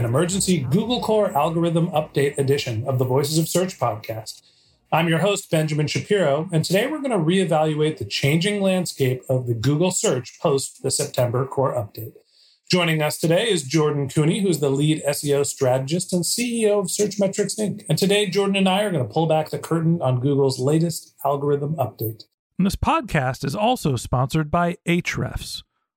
an emergency Google Core Algorithm Update edition of the Voices of Search podcast. I'm your host, Benjamin Shapiro, and today we're going to reevaluate the changing landscape of the Google search post the September Core Update. Joining us today is Jordan Koene, who's the lead SEO strategist and CEO of Searchmetrics Inc. And today, Jordan and I are going to pull back the curtain on Google's latest algorithm update. And this podcast is also sponsored by Ahrefs.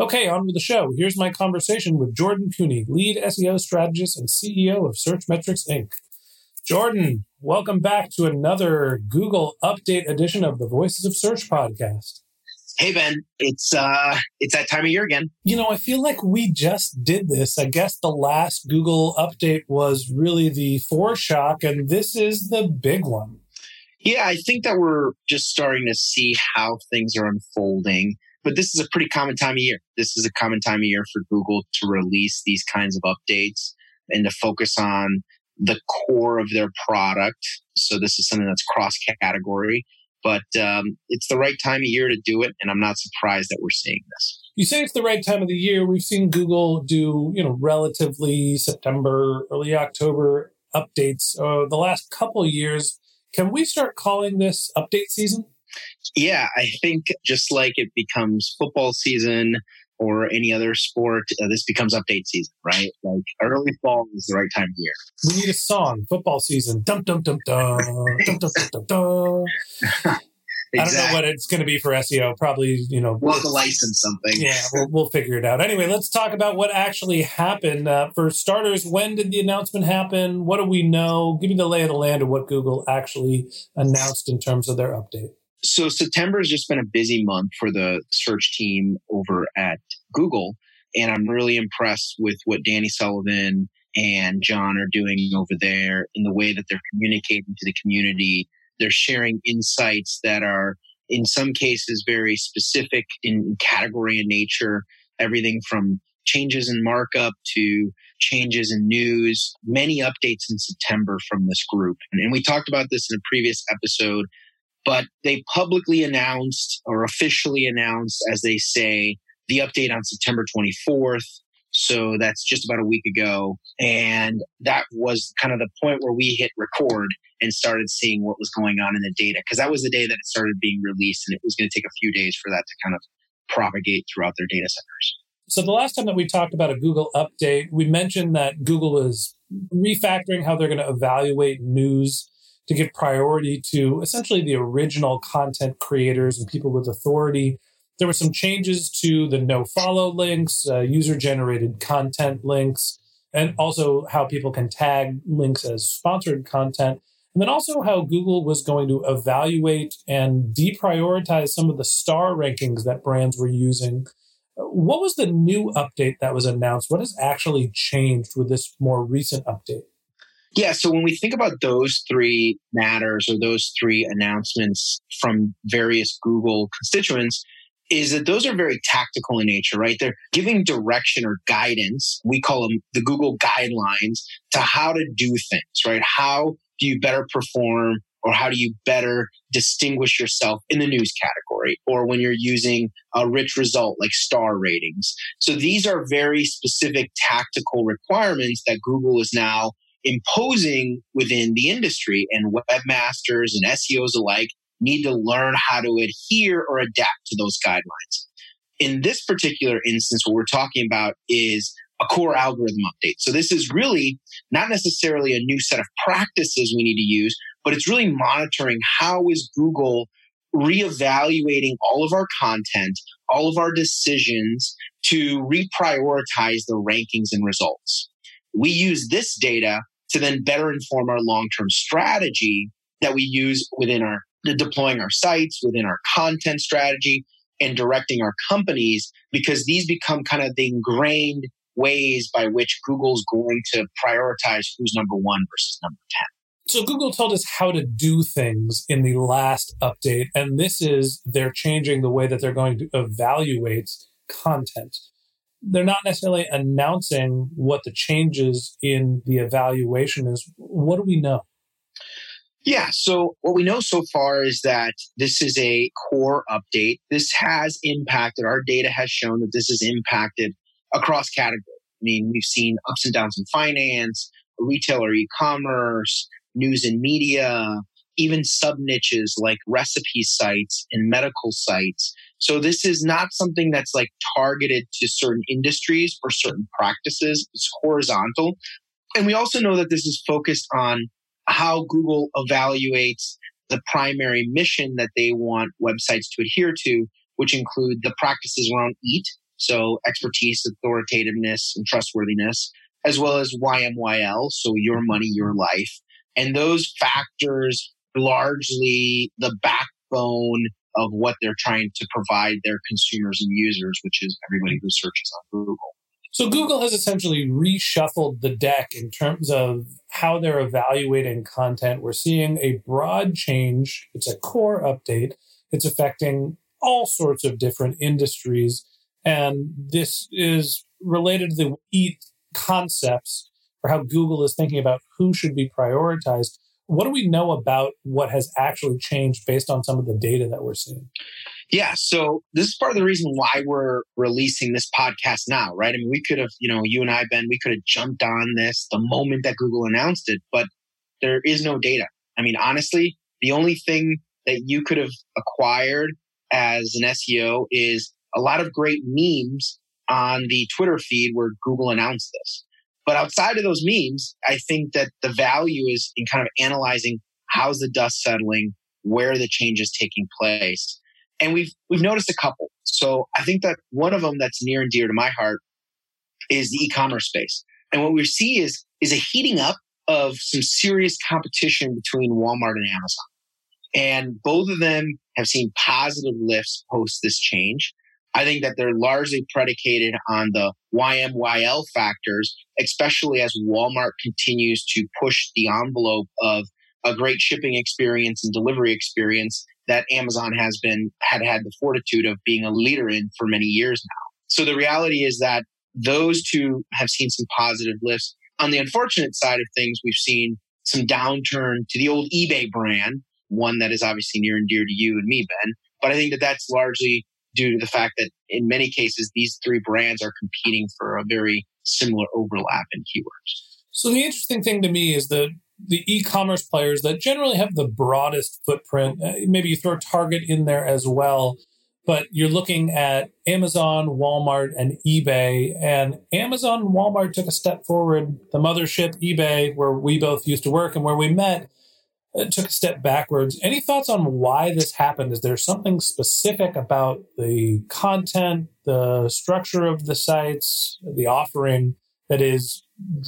Okay, on with the show. Here's my conversation with Jordan Koene, lead SEO strategist and CEO of Searchmetrics Inc. Jordan, welcome back to another Google Update edition of the Voices of Search podcast. Hey Ben, it's uh it's that time of year again. You know, I feel like we just did this. I guess the last Google update was really the foreshock, and this is the big one. Yeah, I think that we're just starting to see how things are unfolding. But this is a pretty common time of year. This is a common time of year for Google to release these kinds of updates and to focus on the core of their product. So this is something that's cross category, but um, it's the right time of year to do it. And I'm not surprised that we're seeing this. You say it's the right time of the year. We've seen Google do, you know, relatively September, early October updates uh, the last couple of years. Can we start calling this update season? Yeah, I think just like it becomes football season or any other sport, uh, this becomes update season, right? Like early fall is the right time of year. We need a song, football season. Dum dum dum dum dum dum dum dum. dum. I don't know what it's going to be for SEO. Probably, you know, We'll have to license something. yeah, we'll, we'll figure it out. Anyway, let's talk about what actually happened. Uh, for starters, when did the announcement happen? What do we know? Give me the lay of the land of what Google actually announced in terms of their update. So September has just been a busy month for the search team over at Google. And I'm really impressed with what Danny Sullivan and John are doing over there in the way that they're communicating to the community. They're sharing insights that are, in some cases, very specific in category and nature. Everything from changes in markup to changes in news, many updates in September from this group. And, we talked about this in a previous episode, but they publicly announced or officially announced, as they say, the update on September 24th. So that's just about a week ago. And that was kind of the point where we hit record and started seeing what was going on in the data. Because that was the day that it started being released, and it was going to take a few days for that to kind of propagate throughout their data centers. So the last time that we talked about a Google update, we mentioned that Google is refactoring how they're going to evaluate news to give priority to essentially the original content creators and people with authority. There were some changes to the no follow links, uh, user generated content links, and also how people can tag links as sponsored content. And then also how Google was going to evaluate and deprioritize some of the star rankings that brands were using. What was the new update that was announced? What has actually changed with this more recent update? Yeah, so when we think about those three matters or those three announcements from various Google constituents, is that those are very tactical in nature, right? They're giving direction or guidance. We call them the Google guidelines to how to do things, right? How do you better perform or how do you better distinguish yourself in the news category or when you're using a rich result like star ratings. So these are very specific tactical requirements that Google is now imposing within the industry and webmasters and SEOs alike need to learn how to adhere or adapt to those guidelines. In this particular instance, what we're talking about is a core algorithm update. So this is really not necessarily a new set of practices we need to use, but it's really monitoring how is Google reevaluating all of our content, all of our decisions to reprioritize the rankings and results. We use this data to then better inform our long-term strategy that we use within our deploying our sites, within our content strategy, and directing our companies because these become kind of the ingrained ways by which Google's going to prioritize who's number one versus number 10. So Google told us how to do things in the last update, and this is they're changing the way that they're going to evaluate content. They're not necessarily announcing what the changes in the evaluation is. What do we know? Yeah, so what we know so far is that this is a core update. This has impacted, our data has shown that this has impacted across categories. I mean, we've seen ups and downs in finance, retail or e commerce, news and media, even sub niches like recipe sites and medical sites. So this is not something that's like targeted to certain industries or certain practices. It's horizontal. And we also know that this is focused on how Google evaluates the primary mission that they want websites to adhere to, which include the practices around EAT, so expertise, authoritativeness, and trustworthiness, as well as YMYL, so your money, your life. And those factors largely the backbone of what they're trying to provide their consumers and users, which is everybody who searches on Google. So Google has essentially reshuffled the deck in terms of how they're evaluating content. We're seeing a broad change. It's a core update. It's affecting all sorts of different industries. And this is related to the EAT concepts or how Google is thinking about who should be prioritized. What do we know about what has actually changed based on some of the data that we're seeing? Yeah, so this is part of the reason why we're releasing this podcast now, right? I mean, we could have, you know, you and I, Ben, we could have jumped on this the moment that Google announced it, but there is no data. I mean, honestly, the only thing that you could have acquired as an SEO is a lot of great memes on the Twitter feed where Google announced this. But outside of those memes, I think that the value is in kind of analyzing how's the dust settling, where the changes taking place. And we've we've noticed a couple. So I think that one of them that's near and dear to my heart is the e-commerce space. And what we see is is a heating up of some serious competition between Walmart and Amazon. And both of them have seen positive lifts post this change. I think that they're largely predicated on the YMYL factors, especially as Walmart continues to push the envelope of a great shipping experience and delivery experience that Amazon has been had had the fortitude of being a leader in for many years now. So the reality is that those two have seen some positive lifts. On the unfortunate side of things, we've seen some downturn to the old eBay brand, one that is obviously near and dear to you and me, Ben. But I think that that's largely due to the fact that in many cases, these three brands are competing for a very similar overlap in keywords. So the interesting thing to me is that the e-commerce players that generally have the broadest footprint, uh, maybe you throw Target in there as well, but you're looking at Amazon, Walmart, and eBay. And Amazon and Walmart took a step forward. The mothership, eBay, where we both used to work and where we met, uh, took a step backwards. Any thoughts on why this happened? Is there something specific about the content, the structure of the sites, the offering that is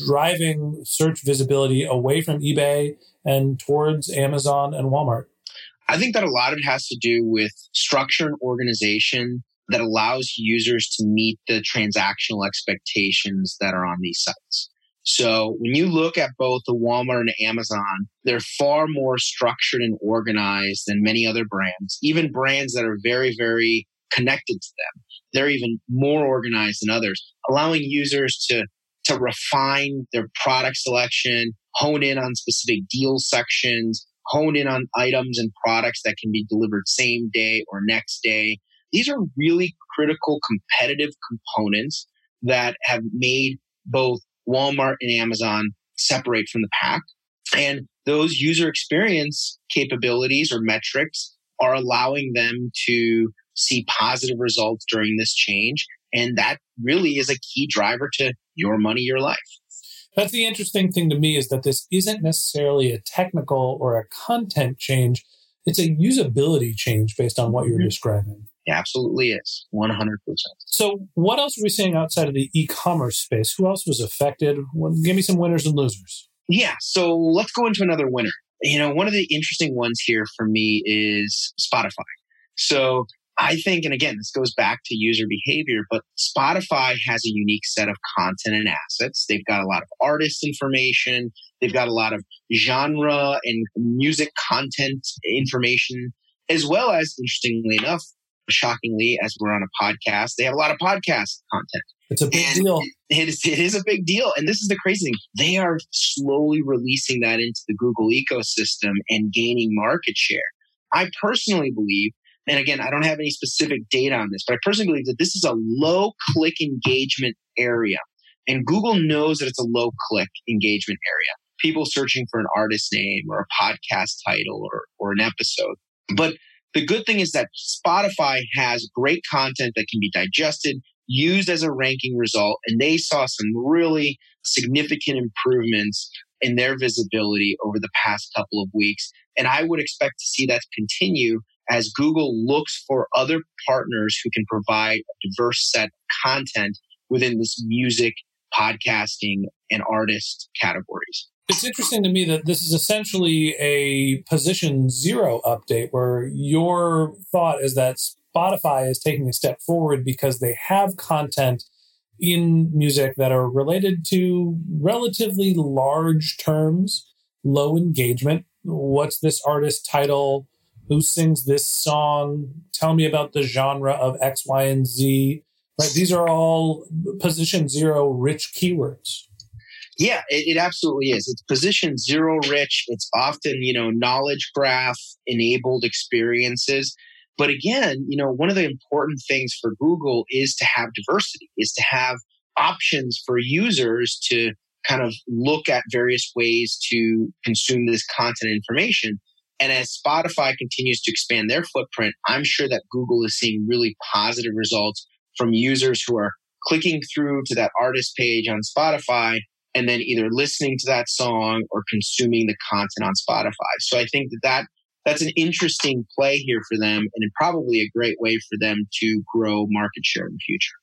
driving search visibility away from eBay and towards Amazon and Walmart? I think that a lot of it has to do with structure and organization that allows users to meet the transactional expectations that are on these sites. So when you look at both the Walmart and Amazon, they're far more structured and organized than many other brands, even brands that are very, very connected to them. They're even more organized than others, allowing users to, to refine their product selection, hone in on specific deal sections, hone in on items and products that can be delivered same day or next day. These are really critical competitive components that have made both Walmart and Amazon separate from the pack. And those user experience capabilities or metrics are allowing them to see positive results during this change. And that really is a key driver to your money, your life. That's the interesting thing to me is that this isn't necessarily a technical or a content change. It's a usability change based on what you're mm-hmm. describing. It absolutely is. 100%. So, what else are we seeing outside of the e commerce space? Who else was affected? Give me some winners and losers. Yeah. So, let's go into another winner. You know, one of the interesting ones here for me is Spotify. So, I think, and again, this goes back to user behavior, but Spotify has a unique set of content and assets. They've got a lot of artist information. They've got a lot of genre and music content information, as well as, interestingly enough, shockingly, as we're on a podcast, they have a lot of podcast content. It's a big and deal. It is, it is a big deal. And this is the crazy thing. They are slowly releasing that into the Google ecosystem and gaining market share. I personally believe and again, I don't have any specific data on this, but I personally believe that this is a low click engagement area. And Google knows that it's a low click engagement area. People searching for an artist name or a podcast title or, or an episode. But the good thing is that Spotify has great content that can be digested, used as a ranking result, and they saw some really significant improvements in their visibility over the past couple of weeks. And I would expect to see that continue as Google looks for other partners who can provide a diverse set of content within this music, podcasting, and artist categories. It's interesting to me that this is essentially a position zero update where your thought is that Spotify is taking a step forward because they have content in music that are related to relatively large terms, low engagement. What's this artist title? who sings this song tell me about the genre of x y and z right these are all position zero rich keywords yeah it, it, absolutely is. It's position zero rich. It's often you know knowledge graph enabled experiences. But again you know one of the important things for google is to have diversity is to have options for users to kind of look at various ways to consume this content information. And as Spotify continues to expand their footprint, I'm sure that Google is seeing really positive results from users who are clicking through to that artist page on Spotify and then either listening to that song or consuming the content on Spotify. So I think that, that that's an interesting play here for them and probably a great way for them to grow market share in the future.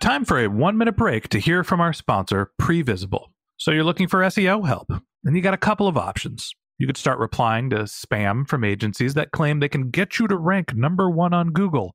Time for a one minute break to hear from our sponsor, Previsible. So you're looking for SEO help, and you got a couple of options. You could start replying to spam from agencies that claim they can get you to rank number one on Google.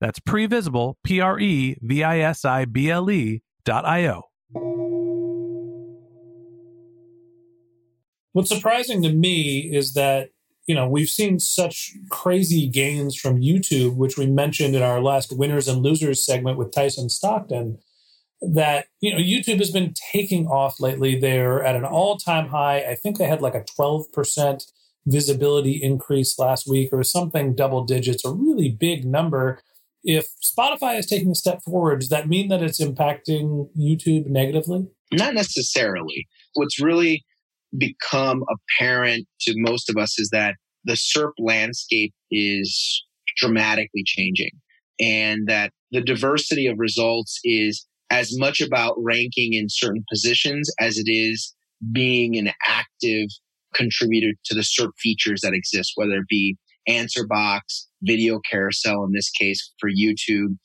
That's previsible, P R E V I S I B L E dot I-O. What's surprising to me is that, you know, we've seen such crazy gains from YouTube, which we mentioned in our last winners and losers segment with Tyson Stockton, that, you know, YouTube has been taking off lately. They're at an all time high. I think they had like a 12% visibility increase last week or something double digits, a really big number. If Spotify is taking a step forward, does that mean that it's impacting YouTube negatively? Not necessarily. What's really become apparent to most of us is that the SERP landscape is dramatically changing and that the diversity of results is as much about ranking in certain positions as it is being an active contributor to the SERP features that exist, whether it be answer box, video carousel in this case for YouTube.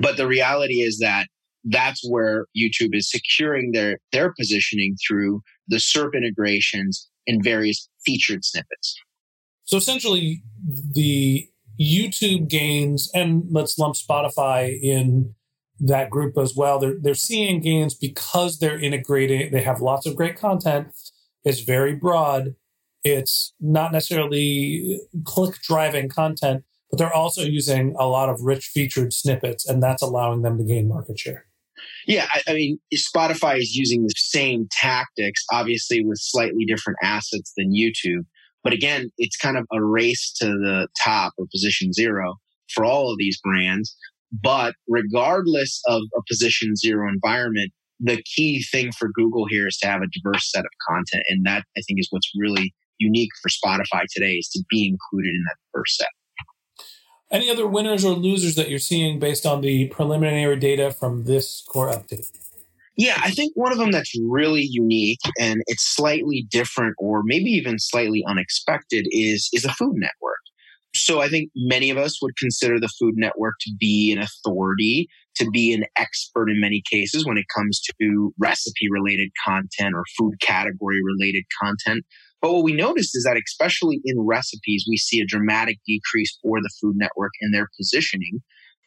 But the reality is that that's where YouTube is securing their, their positioning through the SERP integrations and various featured snippets. So essentially, the YouTube gains, and let's lump Spotify in that group as well. They're they're seeing gains because they're integrating. They have lots of great content. It's very broad. It's not necessarily click driving content, but they're also using a lot of rich featured snippets, and that's allowing them to gain market share. Yeah, I, I, mean, Spotify is using the same tactics, obviously with slightly different assets than YouTube. But again, it's kind of a race to the top or position zero for all of these brands. But regardless of a position zero environment, the key thing for Google here is to have a diverse set of content. And that I think is what's really unique for Spotify today is to be included in that first set. Any other winners or losers that you're seeing based on the preliminary data from this core update? Yeah, I think one of them that's really unique and it's slightly different or maybe even slightly unexpected is is a Food Network. So I think many of us would consider the Food Network to be an authority, to be an expert in many cases when it comes to recipe related content or food category related content. But what we noticed is that, especially in recipes, we see a dramatic decrease for the Food Network in their positioning.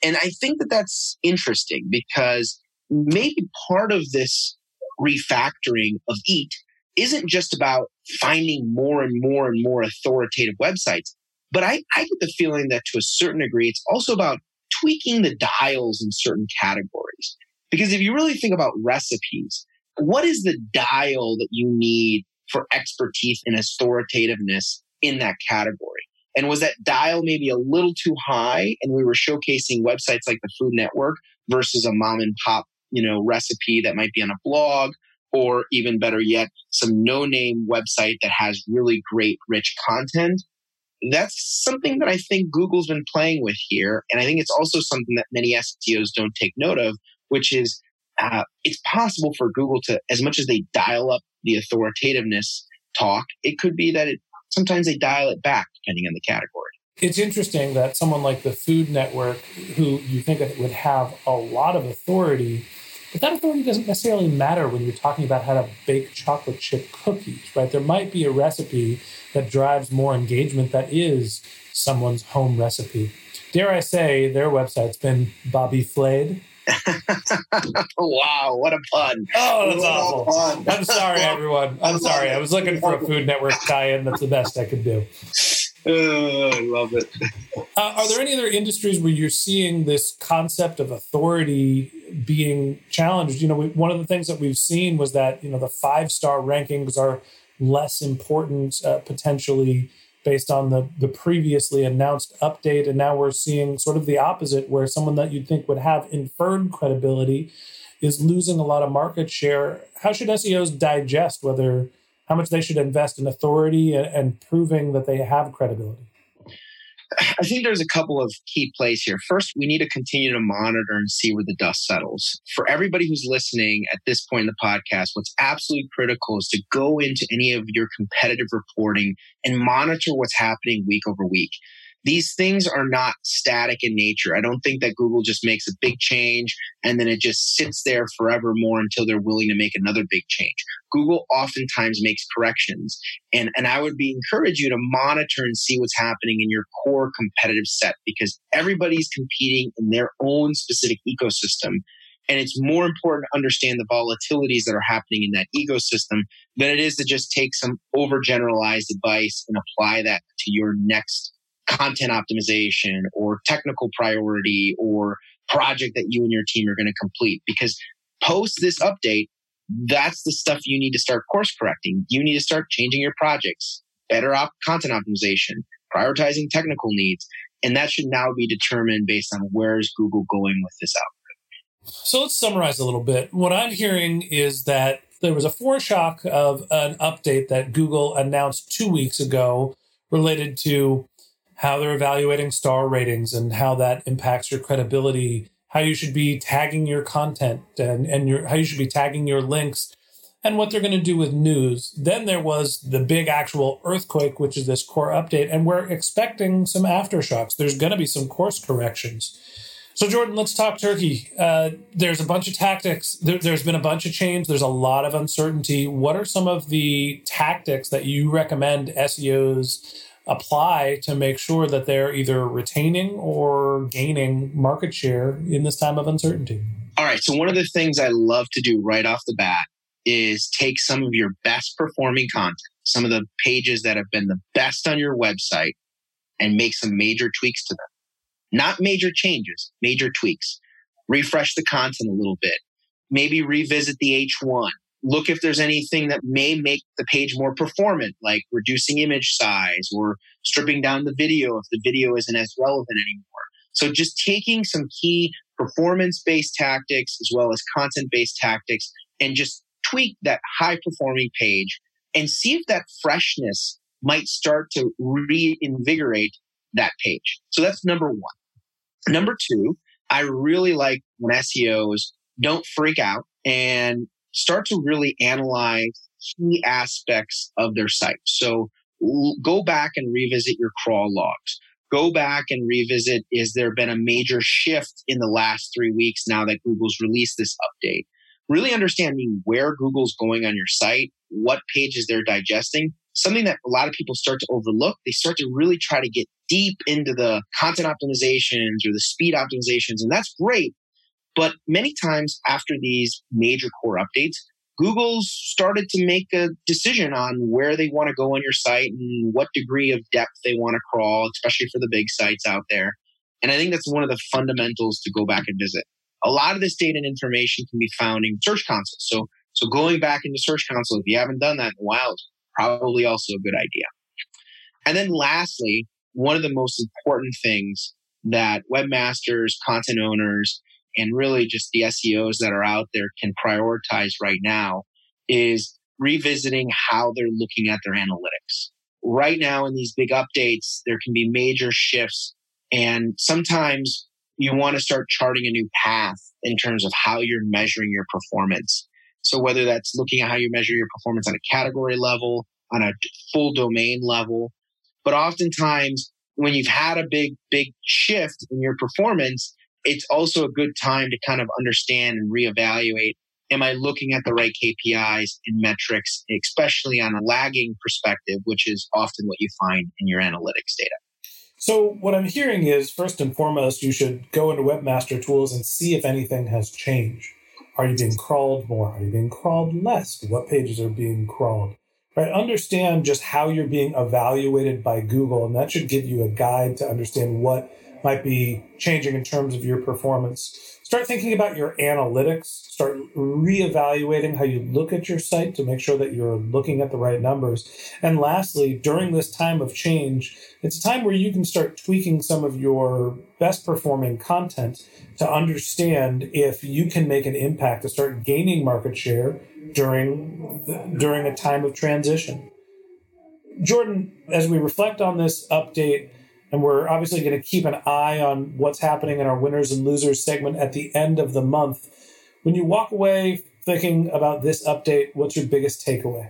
And I think that that's interesting because maybe part of this refactoring of EAT isn't just about finding more and more and more authoritative websites, but I, I get the feeling that to a certain degree, it's also about tweaking the dials in certain categories. Because if you really think about recipes, what is the dial that you need for expertise and authoritativeness in that category? And was that dial maybe a little too high? And we were showcasing websites like the Food Network versus a mom and pop, you know, recipe that might be on a blog, or even better yet, some no name website that has really great, rich content. That's something that I think Google's been playing with here. And I think it's also something that many SEOs don't take note of, which is uh, it's possible for Google to, as much as they dial up the authoritativeness talk, it could be that it sometimes they dial it back depending on the category. It's interesting that someone like the Food Network, who you think would have a lot of authority, but that authority doesn't necessarily matter when you're talking about how to bake chocolate chip cookies, right? There might be a recipe that drives more engagement that is someone's home recipe. Dare I say, their website's been Bobby Flayed wow, what a pun. Oh, that's what awful. I'm sorry, everyone. I'm sorry. I was looking for a Food Network tie in. That's the best I could do. Oh, I love it. Uh, are there any other industries where you're seeing this concept of authority being challenged? You know, we, one of the things that we've seen was that, you know, the five star rankings are less important uh, potentially based on the, the previously announced update. And now we're seeing sort of the opposite, where someone that you'd think would have inferred credibility is losing a lot of market share. How should SEOs digest whether how much they should invest in authority and, and proving that they have credibility? I think there's a couple of key plays here. First, we need to continue to monitor and see where the dust settles. For everybody who's listening at this point in the podcast, what's absolutely critical is to go into any of your competitive reporting and monitor what's happening week over week these things are not static in nature. I don't think that Google just makes a big change and then it just sits there forevermore until they're willing to make another big change. Google oftentimes makes corrections. And, and I would be encourage you to monitor and see what's happening in your core competitive set because everybody's competing in their own specific ecosystem. And it's more important to understand the volatilities that are happening in that ecosystem than it is to just take some overgeneralized advice and apply that to your next content optimization or technical priority or project that you and your team are going to complete. Because post this update, that's the stuff you need to start course correcting. You need to start changing your projects, better op- content optimization, prioritizing technical needs. And that should now be determined based on where is Google going with this algorithm. So let's summarize a little bit. What I'm hearing is that there was a foreshock of an update that Google announced two weeks ago related to how they're evaluating star ratings and how that impacts your credibility, how you should be tagging your content and, and your how you should be tagging your links and what they're going to do with news. Then there was the big actual earthquake, which is this core update, and we're expecting some aftershocks. There's going to be some course corrections. So, Jordan, let's talk Turkey. Uh, there's a bunch of tactics. There, has been a bunch of change. There's a lot of uncertainty. What are some of the tactics that you recommend SEOs apply to make sure that they're either retaining or gaining market share in this time of uncertainty? All right. So, one of the things I love to do right off the bat is take some of your best performing content, some of the pages that have been the best on your website, and make some major tweaks to them. Not major changes, major tweaks. Refresh the content a little bit. Maybe revisit the H1 look if there's anything that may make the page more performant, like reducing image size or stripping down the video if the video isn't as relevant anymore. So just taking some key performance based tactics as well as content based tactics and just tweak that high performing page and see if that freshness might start to reinvigorate that page. So that's number one. Number two, I really like when SEOs don't freak out and start to really analyze key aspects of their site. So go back and revisit your crawl logs. Go back and revisit is there been a major shift in the last three weeks now that Google's released this update? Really understanding where Google's going on your site, what pages they're digesting, something that a lot of people start to overlook. They start to really try to get deep into the content optimizations or the speed optimizations, and that's great. But many times after these major core updates, Google's started to make a decision on where they want to go on your site and what degree of depth they want to crawl, especially for the big sites out there. And I think that's one of the fundamentals to go back and visit. A lot of this data and information can be found in Search Console. So, so going back into Search Console, if you haven't done that in a while, is probably also a good idea. And then lastly, one of the most important things that webmasters, content owners, and really just the SEOs that are out there can prioritize right now is revisiting how they're looking at their analytics. Right now, in these big updates, there can be major shifts, and sometimes you want to start charting a new path in terms of how you're measuring your performance. So, whether that's looking at how you measure your performance on a category level, on a full domain level, but oftentimes when you've had a big, big shift in your performance, it's also a good time to kind of understand and reevaluate am I looking at the right KPIs and metrics, especially on a lagging perspective, which is often what you find in your analytics data. So, what I'm hearing is first and foremost, you should go into Webmaster Tools and see if anything has changed. Are you being crawled more? Are you being crawled less? What pages are being crawled? Right? Understand just how you're being evaluated by Google, and that should give you a guide to understand what might be changing in terms of your performance. Start thinking about your analytics. Start reevaluating how you look at your site to make sure that you're looking at the right numbers. And lastly, during this time of change, it's a time where you can start tweaking some of your best performing content to understand if you can make an impact to start gaining market share during during a time of transition. Jordan, as we reflect on this update, And we're obviously going to keep an eye on what's happening in our winners and losers segment at the end of the month. When you walk away thinking about this update, what's your biggest takeaway?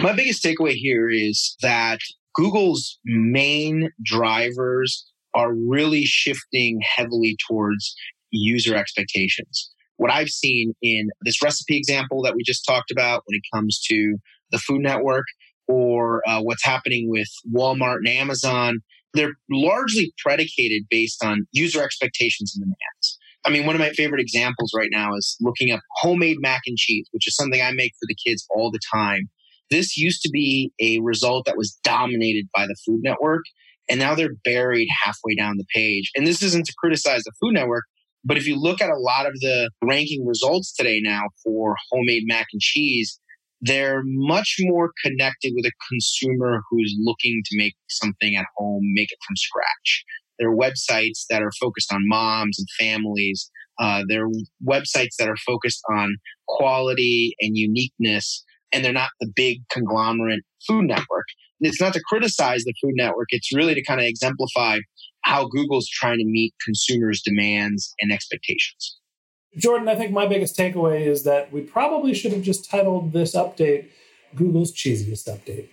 My biggest takeaway here is that Google's main drivers are really shifting heavily towards user expectations. What I've seen in this recipe example that we just talked about when it comes to the Food Network or uh, what's happening with Walmart and Amazon, they're largely predicated based on user expectations and demands. I mean, one of my favorite examples right now is looking up homemade mac and cheese, which is something I make for the kids all the time. This used to be a result that was dominated by the Food Network, and now they're buried halfway down the page. And this isn't to criticize the Food Network, but if you look at a lot of the ranking results today now for homemade mac and cheese, they're much more connected with a consumer who's looking to make something at home, make it from scratch. They're websites that are focused on moms and families. Uh, they're websites that are focused on quality and uniqueness, and they're not the big conglomerate food network. And it's not to criticize the food network, it's really to kind of exemplify how Google's trying to meet consumers' demands and expectations. Jordan, I think my biggest takeaway is that we probably should have just titled this update Google's cheesiest update.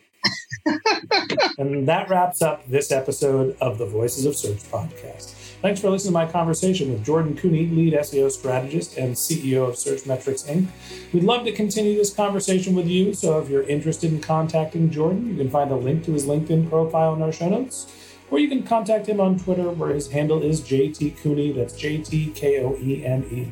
and that wraps up this episode of the Voices of Search podcast. Thanks for listening to my conversation with Jordan Koene, lead SEO strategist and CEO of Searchmetrics Inc. We'd love to continue this conversation with you, so if you're interested in contacting Jordan, you can find a link to his LinkedIn profile in our show notes or you can contact him on Twitter where his handle is JT Koene. That's J T K O E N E.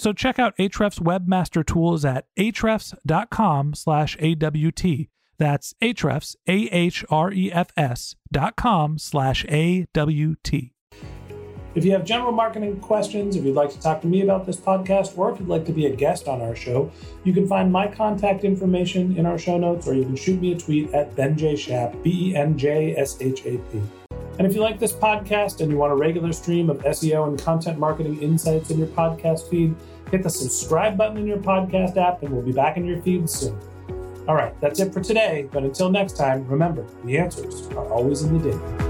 So check out Ahrefs Webmaster Tools at ahrefs.com slash AWT. That's Ahrefs, A-H-R-E-F-S dot com slash A-W-T. If you have general marketing questions, if you'd like to talk to me about this podcast, or if you'd like to be a guest on our show, you can find my contact information in our show notes, or you can shoot me a tweet at BenJShap, B E N J S H A P. And if you like this podcast and you want a regular stream of SEO and content marketing insights in your podcast feed, hit the subscribe button in your podcast app, and we'll be back in your feed soon. All right, that's it for today. But until next time, remember the answers are always in the data.